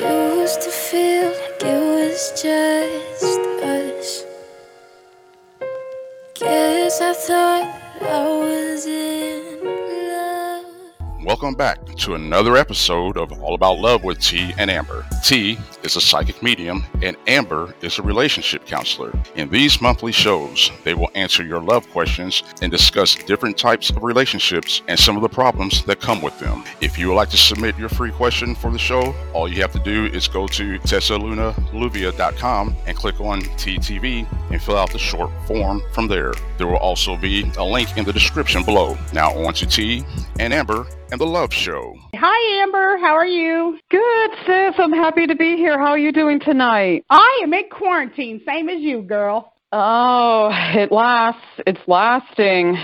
Used to feel like it was just us. Guess I thought I was in love. Welcome back to another episode of All About Love with T and Amber. T is a psychic medium, and Amber is a relationship counselor. In these monthly shows, they will answer your love questions and discuss different types of relationships and some of the problems that come with them. If you would like to submit your free question for the show, all you have to do is go to tessalunaluvia.com and click on TTV and fill out the short form from there. There will also be a link in the description below. Now on to T and Amber and the Love Show. Hi, Amber. How are you? Good, sis. I'm happy to be here. How are you doing tonight? I am in quarantine, same as you, girl. Oh, it lasts. It's lasting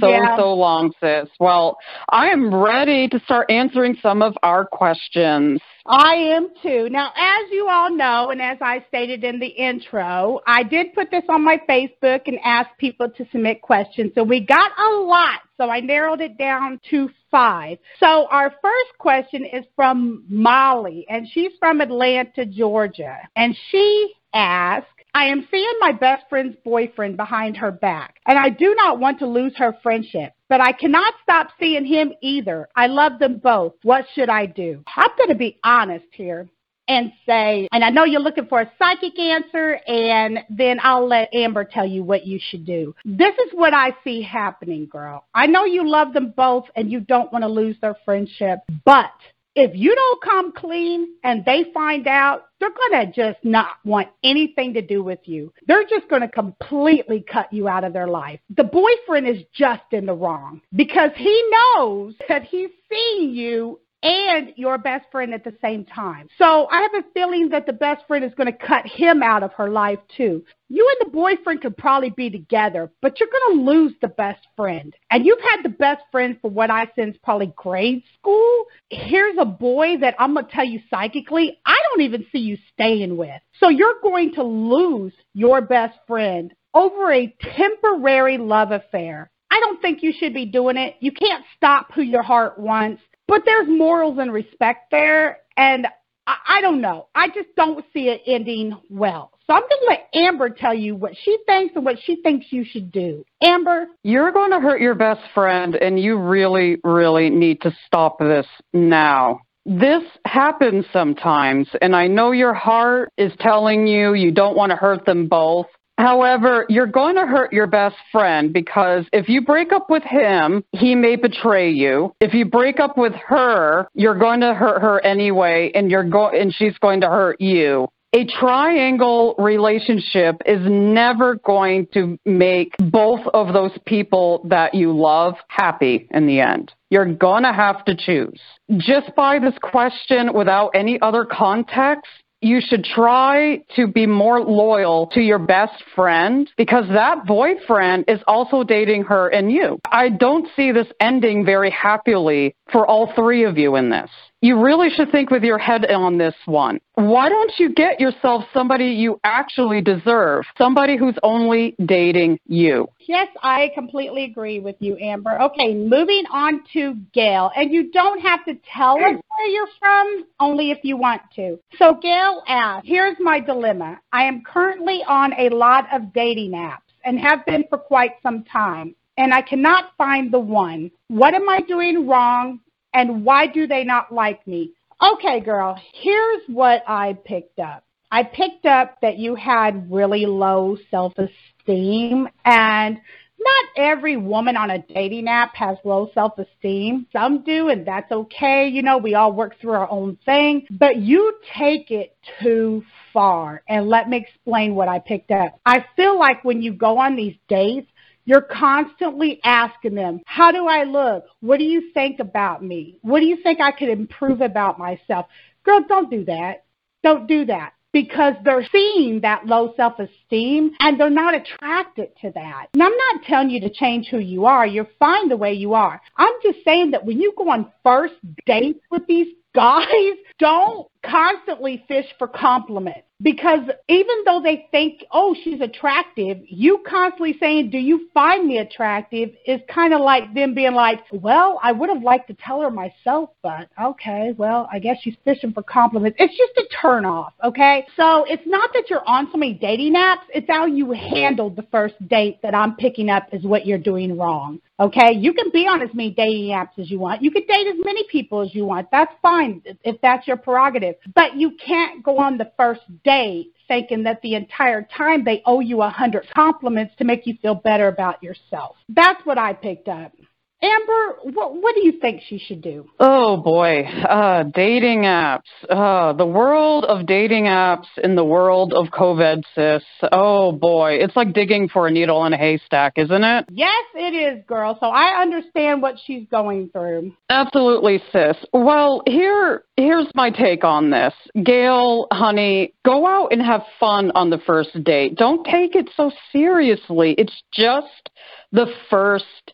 so Yeah. so long, sis. Well, I am ready to start answering some of our questions. I am too. Now, as you all know, and as I stated in the intro, I did put this on my Facebook and asked people to submit questions. So we got a lot. So I narrowed it down to five. So our first question is from Molly, and she's from Atlanta, Georgia. And she asked, I am seeing my best friend's boyfriend behind her back, and I do not want to lose her friendship. But I cannot stop seeing him either. I love them both. What should I do? I'm going to be honest here and say, and I know you're looking for a psychic answer, and then I'll let Amber tell you what you should do. This is what I see happening, girl. I know you love them both and you don't want to lose their friendship, but if you don't come clean and they find out, they're going to just not want anything to do with you. They're just going to completely cut you out of their life. The boyfriend is just in the wrong because he knows that he's seeing you and your best friend at the same time. So I have a feeling that the best friend is going to cut him out of her life too. You and the boyfriend could probably be together, but you're going to lose the best friend. And you've had the best friend for what I since probably grade school. Here's a boy that I'm going to tell you psychically, I don't even see you staying with. So you're going to lose your best friend over a temporary love affair. I don't think you should be doing it. You can't stop who your heart wants, but there's morals and respect there. And I, I don't know. I just don't see it ending well. So I'm going to let Amber tell you what she thinks and what she thinks you should do. Amber, You're going to hurt your best friend, and you really, really need to stop this now. This happens sometimes, and I know your heart is telling you you don't want to hurt them both. However, you're going to hurt your best friend because if you break up with him, he may betray you. If you break up with her, you're going to hurt her anyway and you're go- and she's going to hurt you. A triangle relationship is never going to make both of those people that you love happy in the end. You're going to have to choose. Just by this question without any other context, you should try to be more loyal to your best friend because that boyfriend is also dating her and you. I don't see this ending very happily for all three of you in this. You really should think with your head on this one. Why don't you get yourself somebody you actually deserve? Somebody who's only dating you. yes, I completely agree with you, Amber. Okay, moving on to Gail. And you don't have to tell us where you're from, only if you want to. So Gail asked, here's my dilemma. I am currently on a lot of dating apps and have been for quite some time, and I cannot find the one. What am I doing wrong, and why do they not like me? Okay, girl, here's what I picked up. I picked up that you had really low self esteem and not every woman on a dating app has low self esteem. Some do, and that's okay. You know, we all work through our own thing, but you take it too far. And let me explain what I picked up. I feel like when you go on these dates, you're constantly asking them, How do I look? What do you think about me? What do you think I could improve about myself? Girl, don't do that. Don't do that because they're seeing that low self esteem and they're not attracted to that. And I'm not telling you to change who you are. You're fine the way you are. I'm just saying that when you go on first dates with these guys, don't constantly fish for compliments because even though they think, oh, she's attractive, you constantly saying, do you find me attractive is kind of like them being like, well, I would have liked to tell her myself, but okay, well, I guess she's fishing for compliments. It's just a turn off, okay? So it's not that you're on so many dating apps, it's how you handled the first date that I'm picking up is what you're doing wrong. Okay, you can be on as many dating apps as you want. You can date as many people as you want. That's fine if that's your prerogative. But you can't go on the first date thinking that the entire time they owe you a hundred compliments to make you feel better about yourself. That's what I picked up. Amber, what, what do you think she should do? Oh boy, uh, dating apps. Uh, the world of dating apps in the world of COVID, sis. Oh boy, it's like digging for a needle in a haystack, isn't it? Yes, it is, girl. So I understand what she's going through. Absolutely, sis. Well, here, here's my take on this. Gail, honey, go out and have fun on the first date. Don't take it so seriously. It's just the first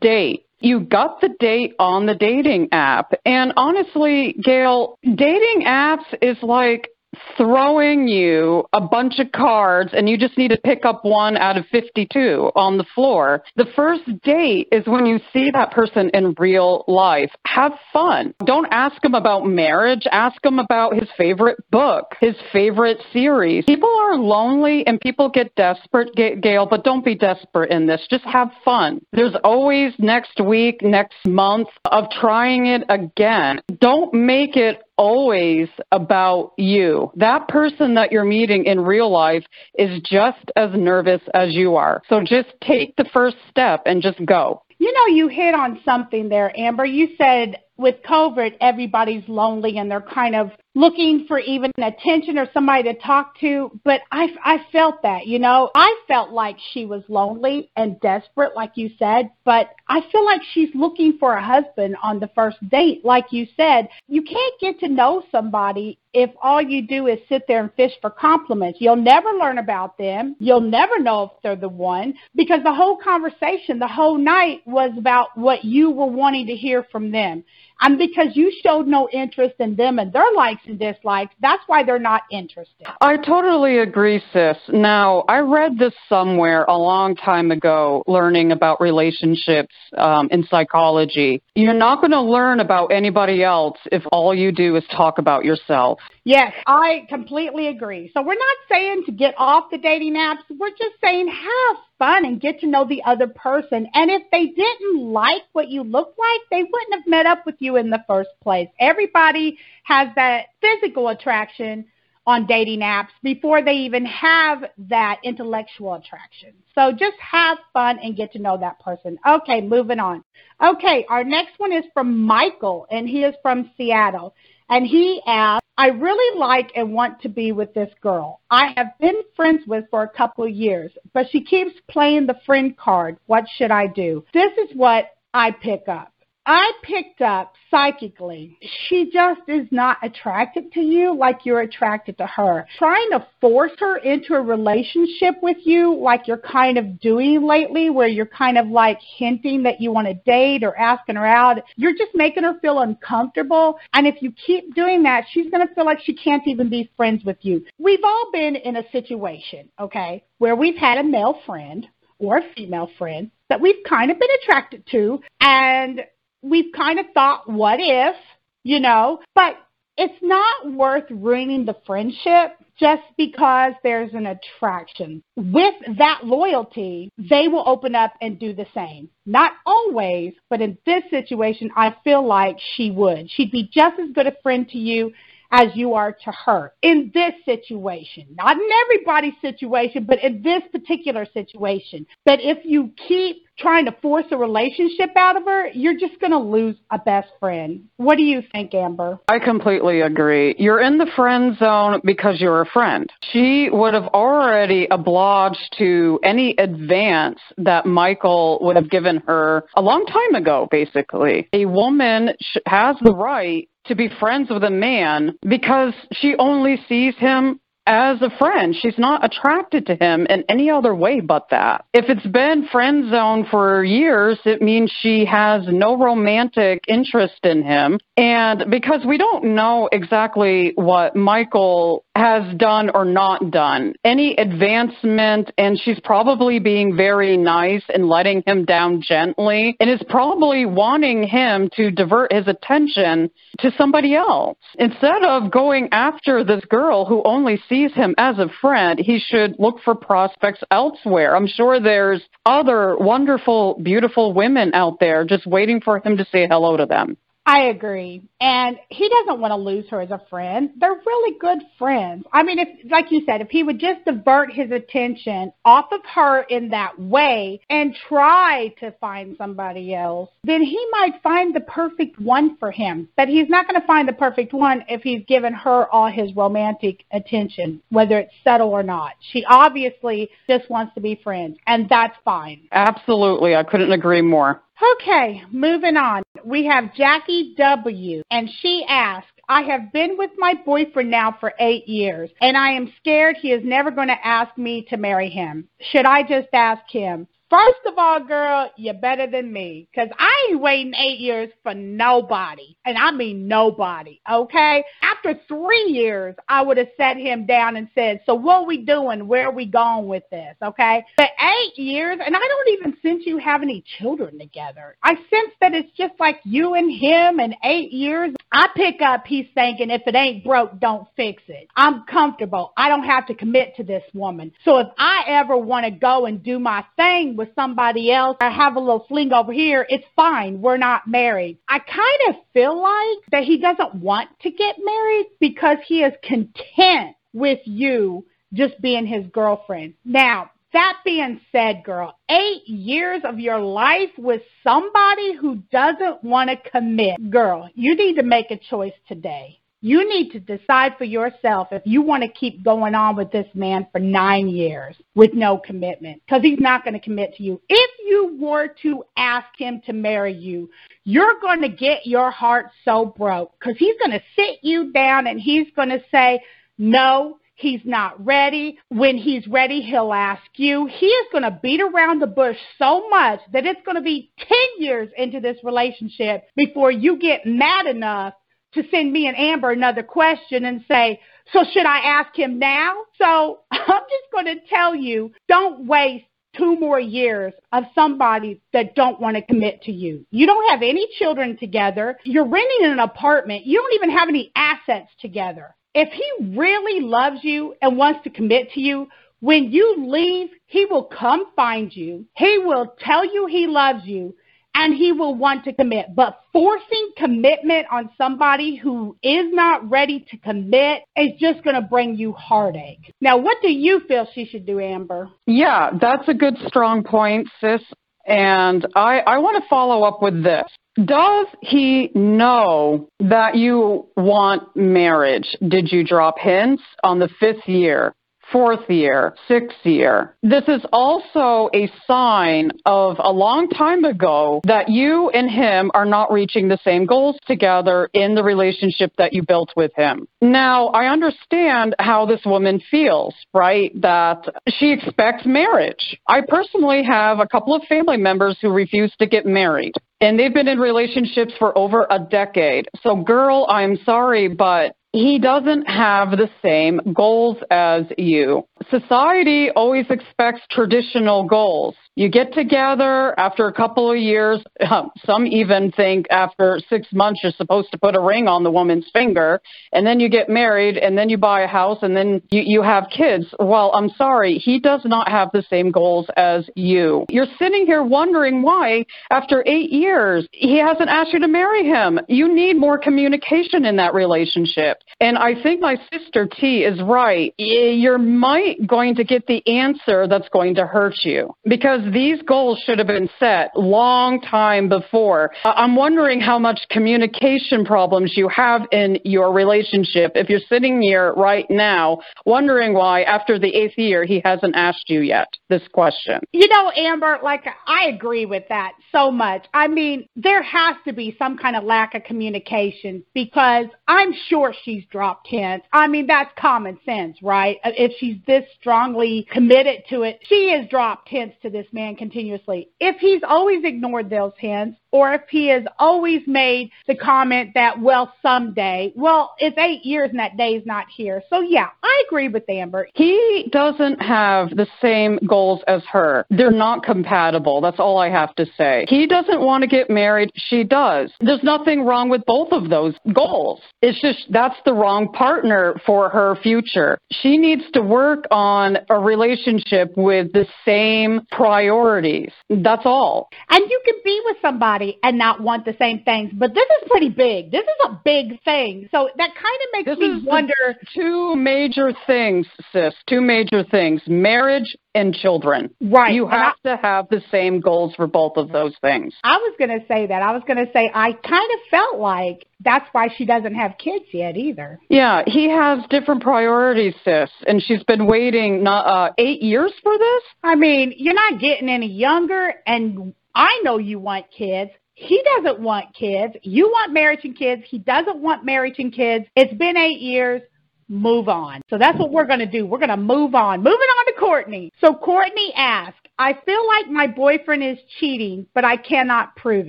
date. You got the date on the dating app. And honestly, Gail, dating apps is like throwing you a bunch of cards and you just need to pick up one out of 52 on the floor. The first date is when you see that person in real life. Have fun. Don't ask him about marriage. Ask him about his favorite book, his favorite series. People are lonely and people get desperate, Gail, but don't be desperate in this. Just have fun. There's always next week, next month of trying it again. Don't make it always about you. That person that you're meeting in real life is just as nervous as you are. So just take the first step and just go. You know, you hit on something there, Amber. You said with COVID, everybody's lonely and they're kind of looking for even attention or somebody to talk to. But I, I felt that, you know, I felt like she was lonely and desperate, like you said. But I feel like she's looking for a husband on the first date, like you said. You can't get to know somebody if all you do is sit there and fish for compliments. You'll never learn about them. You'll never know if they're the one because the whole conversation, the whole night was about what you were wanting to hear from them. And because you showed no interest in them and their likes and dislikes, that's why they're not interested. I totally agree, sis. Now, I read this somewhere a long time ago, learning about relationships um, in psychology. You're not going to learn about anybody else if all you do is talk about yourself. Yes, I completely agree. So we're not saying to get off the dating apps. We're just saying have fun and get to know the other person. And if they didn't like what you look like, they wouldn't have met up with you in the first place. Everybody has that physical attraction on dating apps before they even have that intellectual attraction. So just have fun and get to know that person. Okay, moving on. Okay, our next one is from Michael, and he is from Seattle. And he asked, I really like and want to be with this girl. I have been friends with for a couple of years, but she keeps playing the friend card. What should I do? This is what I pick up. I picked up psychically, she just is not attracted to you like you're attracted to her. Trying to force her into a relationship with you like you're kind of doing lately, where you're kind of like hinting that you want to date or asking her out, you're just making her feel uncomfortable. And if you keep doing that, she's going to feel like she can't even be friends with you. We've all been in a situation, okay, where we've had a male friend or a female friend that we've kind of been attracted to and we've kind of thought, what if, you know, but it's not worth ruining the friendship just because there's an attraction. With that loyalty, they will open up and do the same. Not always, but in this situation, I feel like she would. She'd be just as good a friend to you as you are to her in this situation. Not in everybody's situation, but in this particular situation. But if you keep trying to force a relationship out of her, you're just going to lose a best friend. What do you think, Amber? I completely agree. You're in the friend zone because you're a friend. She would have already obliged to any advance that Michael would have given her a long time ago, basically. A woman has the right to be friends with a man because she only sees him as a friend. She's not attracted to him in any other way but that. If it's been friend zone for years, it means she has no romantic interest in him. And because we don't know exactly what Michael has done or not done, any advancement, and she's probably being very nice and letting him down gently, and is probably wanting him to divert his attention to somebody else. Instead of going after this girl who only sees him as a friend, he should look for prospects elsewhere. I'm sure there's other wonderful, beautiful women out there just waiting for him to say hello to them. I agree. And he doesn't want to lose her as a friend. They're really good friends. I mean, if, like you said, if he would just divert his attention off of her in that way and try to find somebody else, then he might find the perfect one for him. But he's not going to find the perfect one if he's given her all his romantic attention, whether it's subtle or not. She obviously just wants to be friends, and that's fine. Absolutely. I couldn't agree more. Okay, moving on. We have Jackie W. And she asked, I have been with my boyfriend now for eight years, and I am scared he is never going to ask me to marry him. Should I just ask him? First of all, girl, you're better than me because I ain't waiting eight years for nobody. And I mean nobody, okay? After three years, I would have set him down and said, So what we doing? Where are we going with this, okay? But eight years, and I don't even sense you have any children together. I sense that it's just like you and him and eight years. I pick up, he's thinking, If it ain't broke, don't fix it. I'm comfortable. I don't have to commit to this woman. So if I ever want to go and do my thing, with somebody else I have a little fling over here, it's fine. We're not married. I kind of feel like that he doesn't want to get married because he is content with you just being his girlfriend. Now, that being said, girl, eight years of your life with somebody who doesn't want to commit. Girl, you need to make a choice today. You need to decide for yourself if you want to keep going on with this man for nine years with no commitment because he's not going to commit to you. If you were to ask him to marry you, you're going to get your heart so broke because he's going to sit you down and he's going to say, no, He's not ready. When he's ready, he'll ask you. He is going to beat around the bush so much that it's going to be 10 years into this relationship before you get mad enough to send me and Amber another question and say, so should I ask him now? So I'm just going to tell you, don't waste two more years of somebody that don't want to commit to you. You don't have any children together. You're renting an apartment. You don't even have any assets together. If he really loves you and wants to commit to you, when you leave, he will come find you. He will tell you he loves you and he will want to commit. But forcing commitment on somebody who is not ready to commit is just going to bring you heartache. Now, what do you feel she should do, Amber? Yeah, that's a good strong point, sis. And I, I want to follow up with this. Does he know that you want marriage? Did you drop hints on the fifth year? Fourth year, sixth year. This is also a sign of a long time ago that you and him are not reaching the same goals together in the relationship that you built with him. Now, I understand how this woman feels, right? That she expects marriage. I personally have a couple of family members who refuse to get married. And they've been in relationships for over a decade. So, girl, I'm sorry, but he doesn't have the same goals as you. Society always expects traditional goals. You get together after a couple of years. Um, some even think after six months you're supposed to put a ring on the woman's finger, and then you get married, and then you buy a house, and then you, you have kids. Well, I'm sorry, he does not have the same goals as you. You're sitting here wondering why, after eight years, he hasn't asked you to marry him. You need more communication in that relationship. And I think my sister T is right. You might going to get the answer that's going to hurt you because these goals should have been set long time before. I'm wondering how much communication problems you have in your relationship if you're sitting here right now wondering why after the eighth year he hasn't asked you yet this question. You know, Amber, like I agree with that so much. I mean, there has to be some kind of lack of communication because I'm sure she's dropped hints. I mean, that's common sense, right? If she's this strongly committed to it, she has dropped hints to this man continuously. If he's always ignored those hints, or if he has always made the comment that, well, someday, well, it's eight years and that day's not here. So, yeah, I agree with Amber. He doesn't have the same goals as her. They're not compatible. That's all I have to say. He doesn't want to get married. She does. There's nothing wrong with both of those goals. It's just that's the wrong partner for her future. She needs to work on a relationship with the same priorities. That's all. And you can be with somebody and not want the same things. But this is pretty big. This is a big thing. So that kind of makes this me wonder. Two major things, sis. Two major things marriage and children. Right. You have I, to have the same goals for both of those things. I was going to say that. I was going to say I kind of felt like that's why she doesn't have kids yet either. Yeah, he has different priorities, sis, and she's been waiting not uh 8 years for this. I mean, you're not getting any younger and I know you want kids. He doesn't want kids. You want marriage and kids. He doesn't want marriage and kids. It's been eight years. Move on. So that's what we're going to do. We're going to move on. Moving on to Courtney. So Courtney asked, I feel like my boyfriend is cheating, but I cannot prove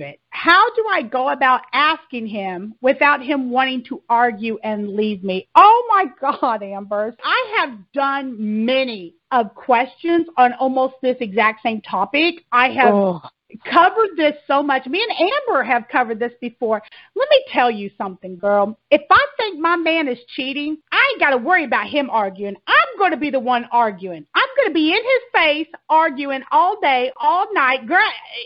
it. How do I go about asking him without him wanting to argue and leave me? Oh my God, Amber. I have done many of questions on almost this exact same topic. I have oh covered this so much. Me and Amber have covered this before. Let me tell you something, girl. If I think my man is cheating, I ain't got to worry about him arguing. I'm going to be the one arguing. I'm going to be in his face arguing all day, all night. Girl,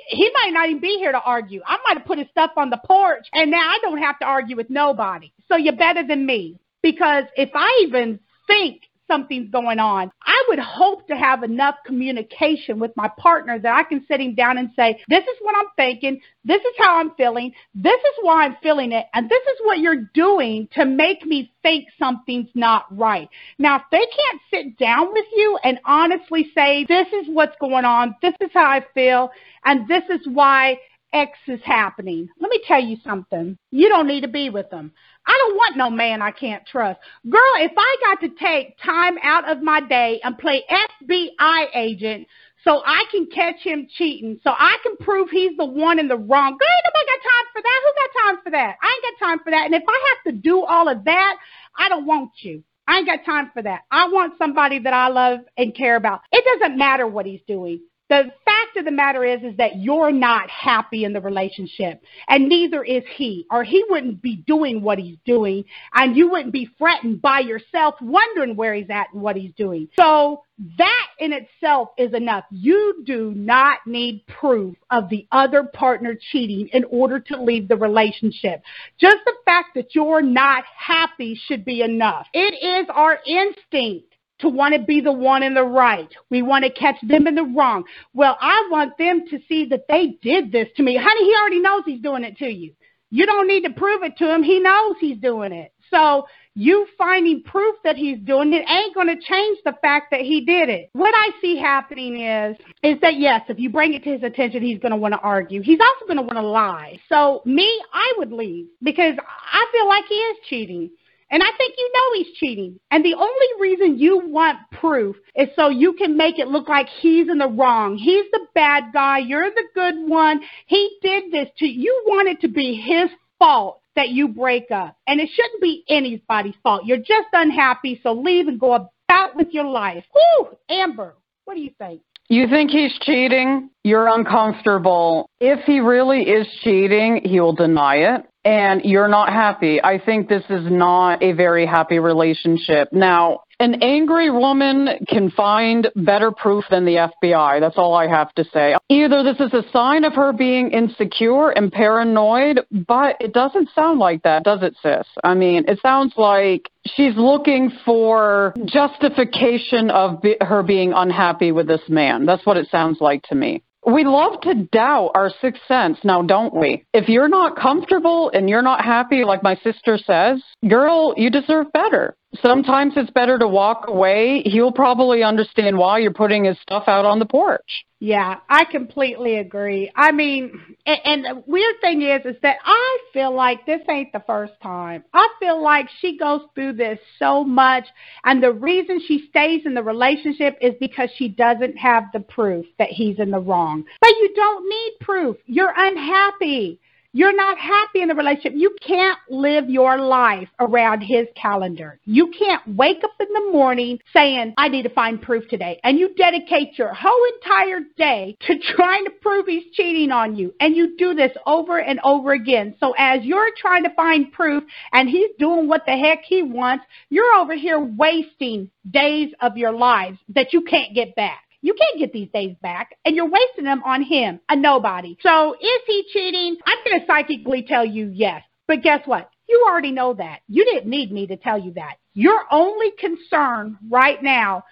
he might not even be here to argue. I might have put his stuff on the porch, and now I don't have to argue with nobody. So you're better than me. Because if I even think something's going on. I would hope to have enough communication with my partner that I can sit him down and say, This is what I'm thinking. This is how I'm feeling. This is why I'm feeling it. And this is what you're doing to make me think something's not right. Now, if they can't sit down with you and honestly say, This is what's going on. This is how I feel. And this is why X is happening. Let me tell you something. You don't need to be with them. I don't want no man I can't trust. Girl, if I got to take time out of my day and play FBI agent so I can catch him cheating, so I can prove he's the one in the wrong, girl, ain't nobody got time for that. Who got time for that? I ain't got time for that. And if I have to do all of that, I don't want you. I ain't got time for that. I want somebody that I love and care about. It doesn't matter what he's doing. The fact of the matter is, is that you're not happy in the relationship, and neither is he, or he wouldn't be doing what he's doing, and you wouldn't be fretting by yourself, wondering where he's at and what he's doing. So that in itself is enough. You do not need proof of the other partner cheating in order to leave the relationship. Just the fact that you're not happy should be enough. It is our instinct to want to be the one in the right. We want to catch them in the wrong. Well, I want them to see that they did this to me. Honey, he already knows he's doing it to you. You don't need to prove it to him. He knows he's doing it. So you finding proof that he's doing it ain't going to change the fact that he did it. What I see happening is, is that yes, if you bring it to his attention, he's going to want to argue. He's also going to want to lie. So me, I would leave because I feel like he is cheating. And I think you know he's cheating. And the only reason you want proof is so you can make it look like he's in the wrong. He's the bad guy. You're the good one. He did this to you. You want it to be his fault that you break up. And it shouldn't be anybody's fault. You're just unhappy, so leave and go about with your life. Whew, Amber, what do you think? You think he's cheating? You're uncomfortable. If he really is cheating, he will deny it and you're not happy. I think this is not a very happy relationship. Now, An angry woman can find better proof than the FBI. That's all I have to say. Either this is a sign of her being insecure and paranoid, but it doesn't sound like that, does it, sis? I mean, it sounds like she's looking for justification of be- her being unhappy with this man. That's what it sounds like to me. We love to doubt our sixth sense now, don't we? If you're not comfortable and you're not happy, like my sister says, girl, you deserve better. Sometimes it's better to walk away. He'll probably understand why you're putting his stuff out on the porch. Yeah, I completely agree. I mean, and, and the weird thing is, is that I feel like this ain't the first time. I feel like she goes through this so much, and the reason she stays in the relationship is because she doesn't have the proof that he's in the wrong. But you don't need proof. You're unhappy. You're not happy in the relationship. You can't live your life around his calendar. You can't wake up in the morning saying, I need to find proof today. And you dedicate your whole entire day to trying to prove he's cheating on you. And you do this over and over again. So as you're trying to find proof and he's doing what the heck he wants, you're over here wasting days of your lives that you can't get back. You can't get these days back, and you're wasting them on him, a nobody. So is he cheating? I'm going to psychically tell you yes. But guess what? You already know that. You didn't need me to tell you that. Your only concern right now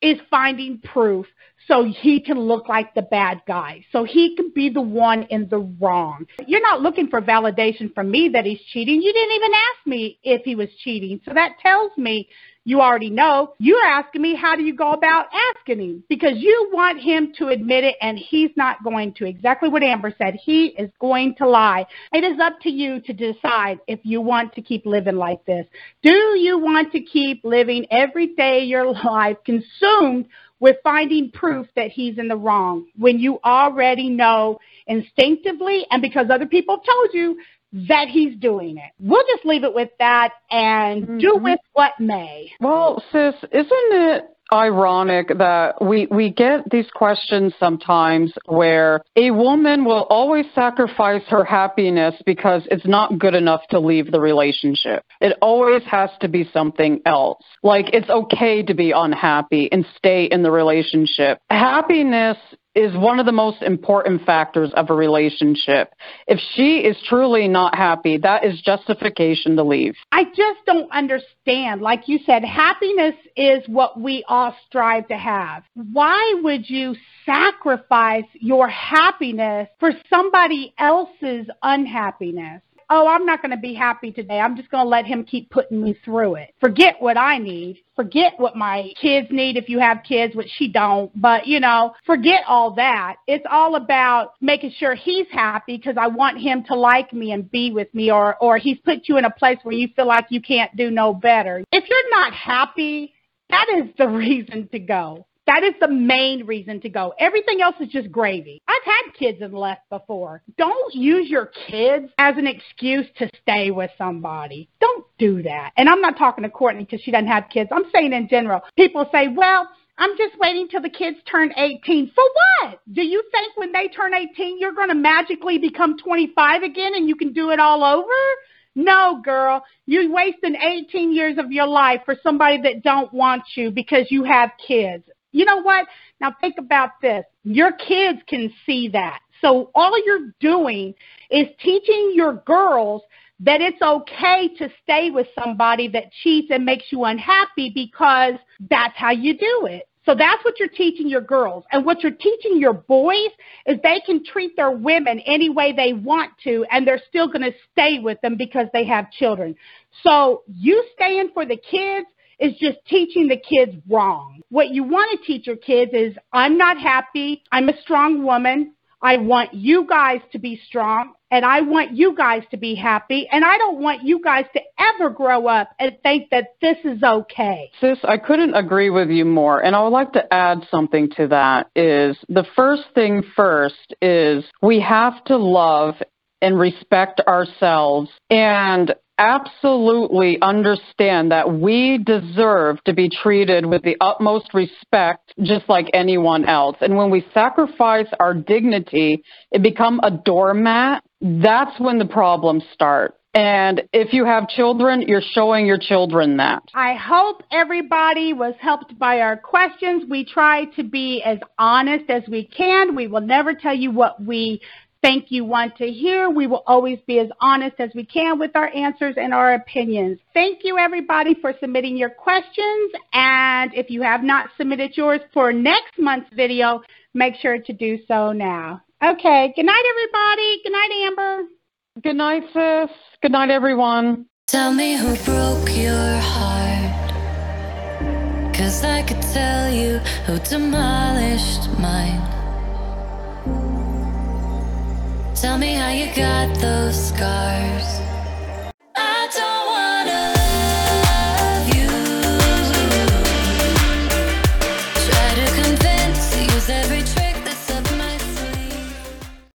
is finding proof so he can look like the bad guy, so he can be the one in the wrong. You're not looking for validation from me that he's cheating. You didn't even ask me if he was cheating. So that tells me you already know. You're asking me, how do you go about asking him? Because you want him to admit it, and he's not going to. Exactly what Amber said. He is going to lie. It is up to you to decide if you want to keep living like this. Do you want to keep living every day of your life consumed with finding proof that he's in the wrong when you already know instinctively and because other people told you that he's doing it. We'll just leave it with that and mm-hmm. do with what may. Well, sis, isn't it ironic that we we get these questions sometimes where a woman will always sacrifice her happiness because it's not good enough to leave the relationship. It always has to be something else. Like it's okay to be unhappy and stay in the relationship. Happiness is one of the most important factors of a relationship. If she is truly not happy, that is justification to leave. I just don't understand. Like you said, happiness is what we all strive to have. Why would you sacrifice your happiness for somebody else's unhappiness? Oh, I'm not going to be happy today. I'm just going to let him keep putting me through it. Forget what I need. Forget what my kids need if you have kids, which she don't. But, you know, forget all that. It's all about making sure he's happy because I want him to like me and be with me or, or he's put you in a place where you feel like you can't do no better. If you're not happy, that is the reason to go. That is the main reason to go. Everything else is just gravy. I've had kids and left before. Don't use your kids as an excuse to stay with somebody. Don't do that. And I'm not talking to Courtney because she doesn't have kids. I'm saying in general. People say, well, I'm just waiting till the kids turn 18. For what? Do you think when they turn 18 you're going to magically become 25 again and you can do it all over? No, girl, you're wasting 18 years of your life for somebody that don't want you because you have kids. You know what? Now think about this. Your kids can see that. So all you're doing is teaching your girls that it's okay to stay with somebody that cheats and makes you unhappy because that's how you do it. So that's what you're teaching your girls. And what you're teaching your boys is they can treat their women any way they want to, and they're still going to stay with them because they have children. So you staying for the kids is just teaching the kids wrong. What you want to teach your kids is I'm not happy. I'm a strong woman. I want you guys to be strong and I want you guys to be happy and I don't want you guys to ever grow up and think that this is okay. Sis, I couldn't agree with you more and I would like to add something to that is the first thing first is we have to love and respect ourselves and absolutely understand that we deserve to be treated with the utmost respect just like anyone else. And when we sacrifice our dignity and become a doormat, that's when the problems start. And if you have children, you're showing your children that. I hope everybody was helped by our questions. We try to be as honest as we can. We will never tell you what we think you want to hear. We will always be as honest as we can with our answers and our opinions. Thank you, everybody, for submitting your questions. And if you have not submitted yours for next month's video, make sure to do so now. Okay. Good night, everybody. Good night, Amber. Good night, sis. Good night, everyone. Tell me who broke your heart. Cause I could tell you who demolished mine. Tell me how you got those scars. I don't.